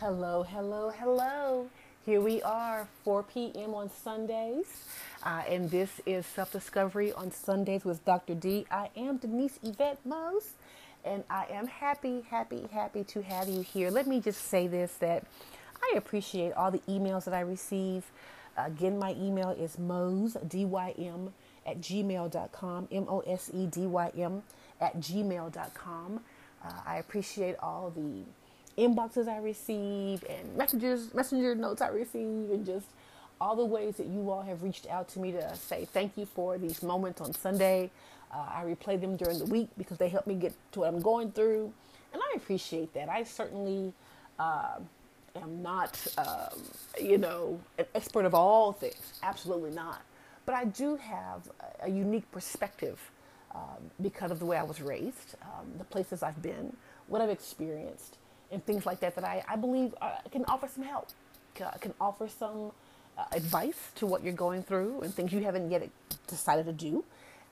Hello, hello, hello. Here we are, 4 p.m. on Sundays. Uh, and this is Self Discovery on Sundays with Dr. D. I am Denise Yvette Mose, and I am happy, happy, happy to have you here. Let me just say this that I appreciate all the emails that I receive. Again, my email is mose, D-Y-M, at gmail.com, M-O-S-E-D-Y-M, at gmail.com. Uh, I appreciate all the inboxes I receive and messages, messenger notes I receive, and just all the ways that you all have reached out to me to say thank you for these moments on Sunday. Uh, I replay them during the week because they help me get to what I'm going through, and I appreciate that. I certainly uh, am not, um, you know, an expert of all things. Absolutely not. But I do have a unique perspective um, because of the way I was raised, um, the places I've been, what I've experienced, and things like that that I, I believe uh, can offer some help, can offer some uh, advice to what you're going through and things you haven't yet decided to do,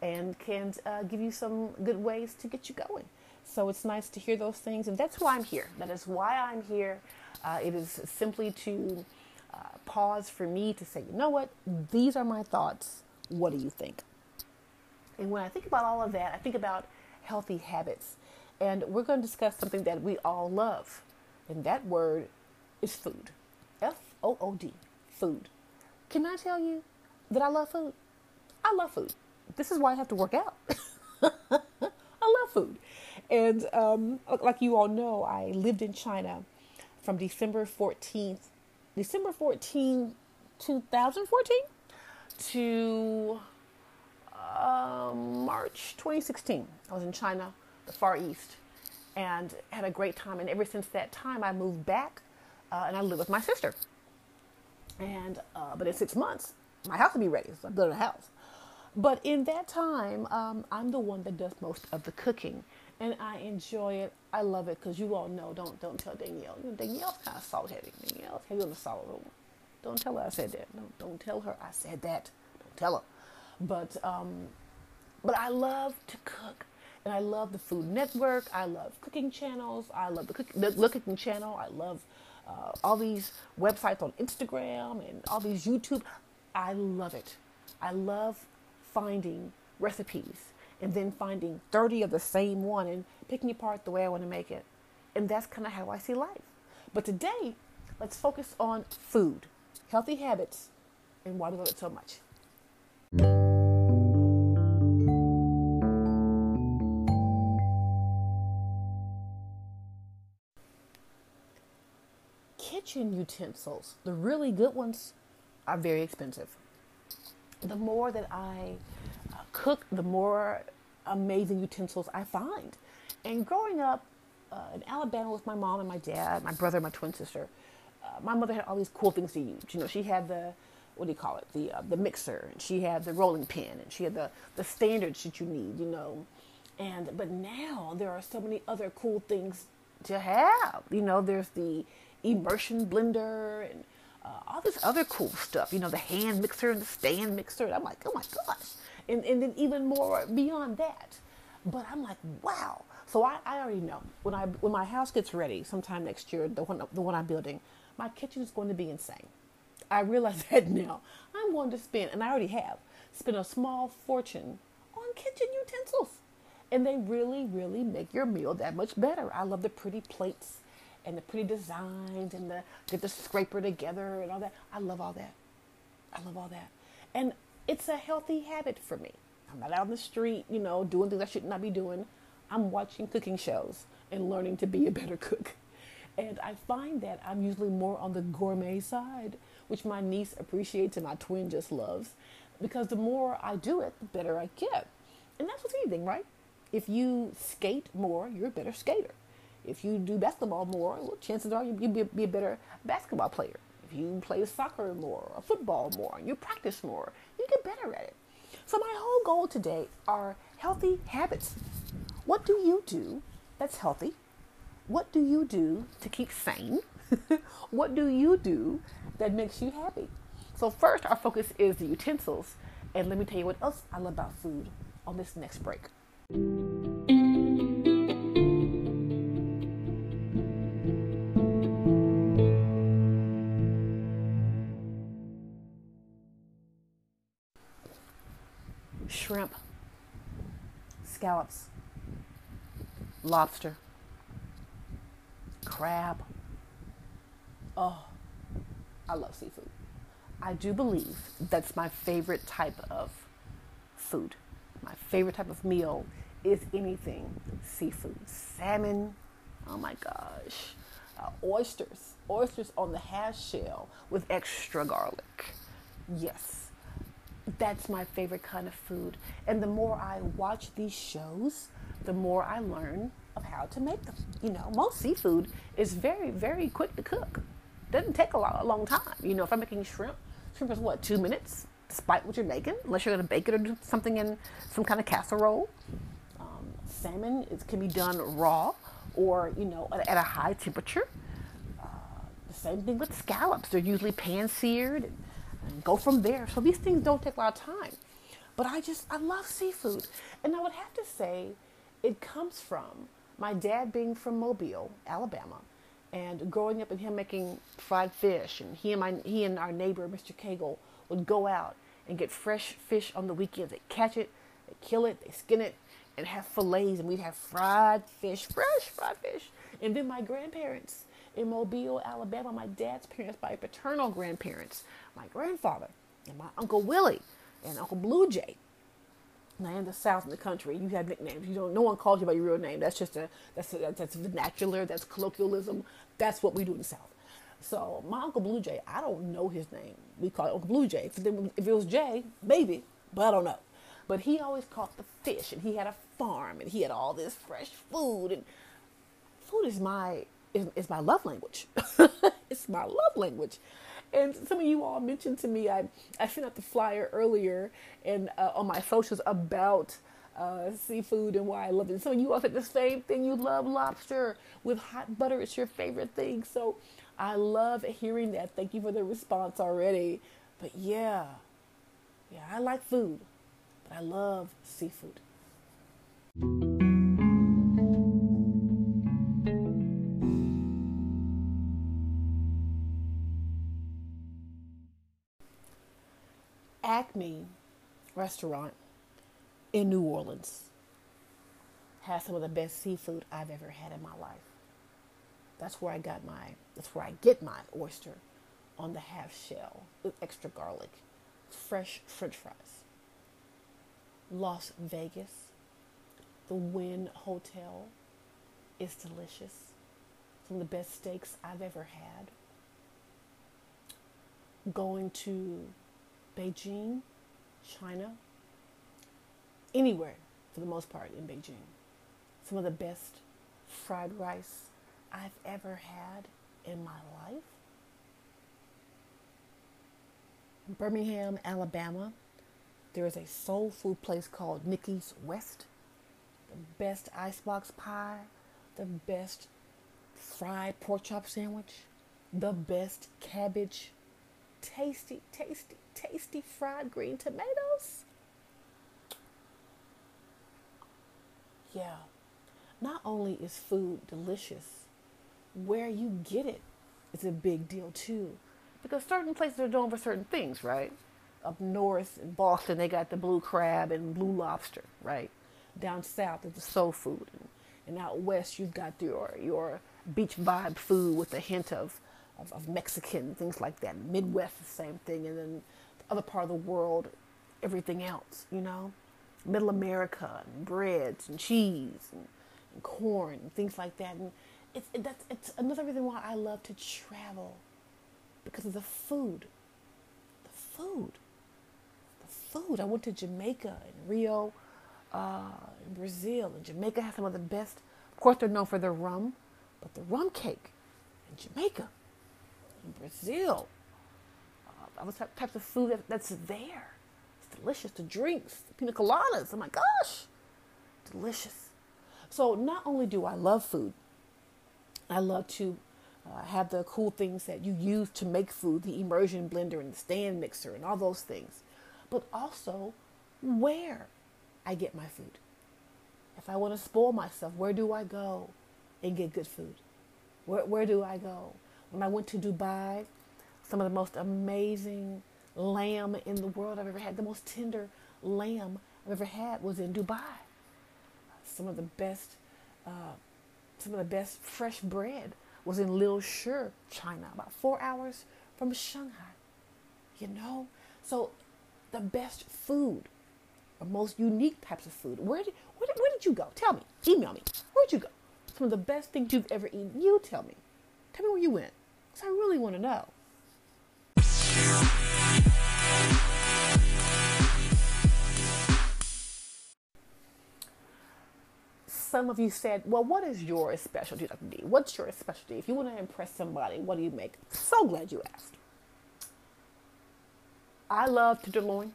and can uh, give you some good ways to get you going. So it's nice to hear those things, and that's why I'm here. That is why I'm here. Uh, it is simply to uh, pause for me to say, you know what, these are my thoughts. What do you think? And when I think about all of that, I think about healthy habits. And we're going to discuss something that we all love. And that word is food. F O O D, food. Can I tell you that I love food? I love food. This is why I have to work out. I love food. And um, like you all know, I lived in China from December 14th, December 14, 2014 to um, March 2016. I was in China, the Far East, and had a great time. And ever since that time, I moved back uh, and I live with my sister. And uh, but in six months, my house will be ready. So I'm building a house. But in that time, um, I'm the one that does most of the cooking, and I enjoy it. I love it because you all know. Don't don't tell Danielle. Danielle's kind of salt heavy. Danielle's heavy on the salt room. Don't tell her I said that. Don't don't tell her I said that. Don't tell her. But um, but I love to cook, and I love the Food Network. I love cooking channels. I love the, cook, the, cooking channel. I love uh, all these websites on Instagram and all these YouTube. I love it. I love finding recipes and then finding 30 of the same one and picking apart the way I want to make it. And that's kind of how I see life. But today, let's focus on food, healthy habits, and why we love it so much. Kitchen utensils, the really good ones, are very expensive. The more that I uh, cook, the more amazing utensils I find. And growing up uh, in Alabama with my mom and my dad, my brother, my twin sister, uh, my mother had all these cool things to use. You know, she had the what do you call it? The uh, the mixer, and she had the rolling pin, and she had the the standards that you need. You know, and but now there are so many other cool things to have. You know, there's the immersion blender and uh, all this other cool stuff. You know, the hand mixer and the stand mixer. And I'm like, oh my gosh. And, and then even more beyond that. But I'm like, wow. So I, I already know when I when my house gets ready sometime next year, the one the one I'm building, my kitchen is going to be insane. I realize that now. I'm going to spend, and I already have, spent a small fortune on kitchen utensils. And they really, really make your meal that much better. I love the pretty plates and the pretty designs and the get the scraper together and all that. I love all that. I love all that. And it's a healthy habit for me. I'm not out on the street, you know, doing things I should not be doing. I'm watching cooking shows and learning to be a better cook. And I find that I'm usually more on the gourmet side, which my niece appreciates and my twin just loves. Because the more I do it, the better I get. And that's with anything, right? If you skate more, you're a better skater. If you do basketball more, well, chances are you'll be, be a better basketball player. If you play soccer more or football more you practice more, you get better at it. So my whole goal today are healthy habits. What do you do that's healthy? What do you do to keep sane? what do you do that makes you happy? So first, our focus is the utensils. And let me tell you what else I love about food on this next break. Scallops, lobster, crab. Oh, I love seafood. I do believe that's my favorite type of food. My favorite type of meal is anything seafood. Salmon, oh my gosh. Uh, oysters, oysters on the half shell with extra garlic. Yes, that's my favorite kind of food. And the more I watch these shows, the more I learn of how to make them. You know, most seafood is very, very quick to cook. Doesn't take a, lot, a long time. You know, if I'm making shrimp, shrimp is what, two minutes? Despite what you're making, unless you're going to bake it or do something in some kind of casserole. Um, salmon it can be done raw or, you know, at, at a high temperature. Uh, the same thing with scallops. They're usually pan seared and, go from there. So these things don't take a lot of time. But I just, I love seafood. And I would have to say, it comes from my dad being from Mobile, Alabama, and growing up and him making fried fish, and he and my he and our neighbor, Mr. Cagle, would go out and get fresh fish on the weekends. They catch it, they kill it, they skin it, and have fillets, and we'd have fried fish, fresh fried fish. And then my grandparents in Mobile, Alabama, my dad's parents, my paternal grandparents, my grandfather, and my uncle Willie, and Uncle Blue Jay, now in the South in the country, you have nicknames. You don't. No one calls you by your real name. That's just a that's a, that's vernacular. That's colloquialism. That's what we do in the South. So my uncle Blue Jay, I don't know his name. We call it Uncle Blue Jay. If, if it was Jay, maybe, but I don't know. But he always caught the fish, and he had a farm, and he had all this fresh food. And food is my is, is my love language. it's my love language. And some of you all mentioned to me, I, I sent out the flyer earlier and uh, on my socials about uh, seafood and why I love it. Of you all said the same thing. You love lobster with hot butter. It's your favorite thing. So I love hearing that. Thank you for the response already. But yeah, yeah, I like food, but I love seafood. Acme restaurant in New Orleans has some of the best seafood I've ever had in my life. That's where I got my, that's where I get my oyster on the half shell with extra garlic, fresh french fries. Las Vegas, the Wynn Hotel is delicious. Some of the best steaks I've ever had. Going to Beijing, China, anywhere for the most part in Beijing. Some of the best fried rice I've ever had in my life. In Birmingham, Alabama, there is a soul food place called Nikki's West. The best icebox pie, the best fried pork chop sandwich, the best cabbage, tasty, tasty, tasty fried green tomatoes. Yeah, not only is food delicious, where you get it is a big deal too. Because certain places are known for certain things, right? Up north in Boston, they got the blue crab and blue lobster, right? Down south, it's the soul food. And, out west, you've got your, your beach vibe food with a hint of, of, of Mexican, things like that. Midwest, the same thing. And then other part of the world, everything else, you know? Middle America, and breads and cheese and, and corn and things like that. And it's, it, that's, it's another reason why I love to travel because of the food. The food. The food. I went to Jamaica and Rio, uh, in Brazil, and Jamaica has some of the best. Of course, they're known for their rum, but the rum cake in Jamaica, Brazil, other types of food that, that's there. It's delicious. The drinks, the pina coladas. Oh my gosh, delicious. So not only do I love food, I love to uh, have the cool things that you use to make food, the immersion blender and the stand mixer and all those things, but also where I get my food. If I want to spoil myself, where do I go and get good food? Where, where do I go? When I went to Dubai, some of the most amazing lamb in the world I've ever had, the most tender lamb I've ever had was in Dubai. Some of the best, uh, some of the best fresh bread was in Lille-Shur, China, about four hours from Shanghai. You know, so the best food, the most unique types of food. Where did, where did, where did you go? Tell me. Email me. Where'd you go? Some of the best things you've ever eaten. You tell me. Tell me where you went. Because I really want to know. Some of you said, well, what is your specialty, Dr. D? What's your specialty? If you want to impress somebody, what do you make? So glad you asked. I love tenderloin,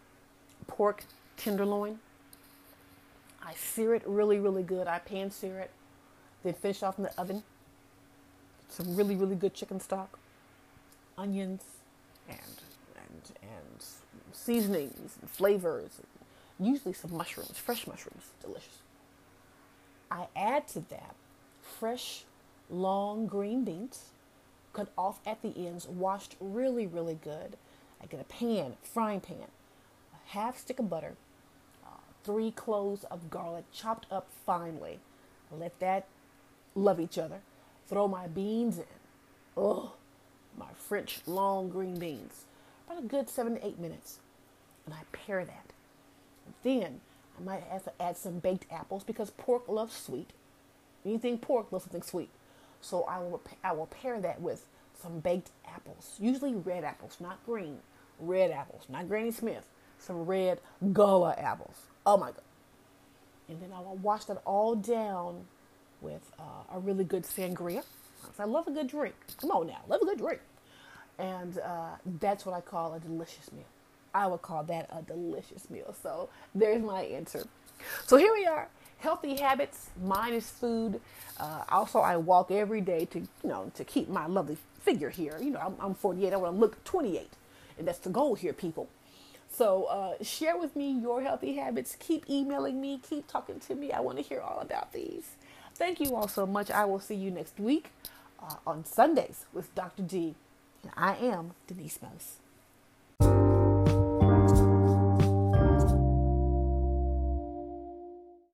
pork tenderloin. I sear it really, really good. I pan sear it, then finish off in the oven. Some really, really good chicken stock, onions, and and and seasonings and flavors. And usually some mushrooms, fresh mushrooms, delicious. I add to that fresh, long green beans, cut off at the ends, washed really, really good. I get a pan, frying pan, a half stick of butter, uh, three cloves of garlic chopped up finely. Let that love each other. Throw my beans in. Oh, my French long green beans. About a good seven to eight minutes. And I pair that. Then I might have to add some baked apples because pork loves sweet. Anything pork loves something sweet. So I will, I will pair that with some baked apples, usually red apples, not green. Red apples, not Granny Smith. Some red Gala apples. Oh my God. And then I will wash that all down with uh, a really good sangria. I love a good drink. Come on now, love a good drink. And uh, that's what I call a delicious meal. I would call that a delicious meal. So there's my answer. So here we are. Healthy habits. Mine is food. Uh, also, I walk every day to you know to keep my lovely figure here. You know, I'm, I'm 48. I want to look 28, and that's the goal here, people. So uh, share with me your healthy habits. Keep emailing me. Keep talking to me. I want to hear all about these. Thank you all so much. I will see you next week uh, on Sundays with Dr. D. And I am Denise Mose.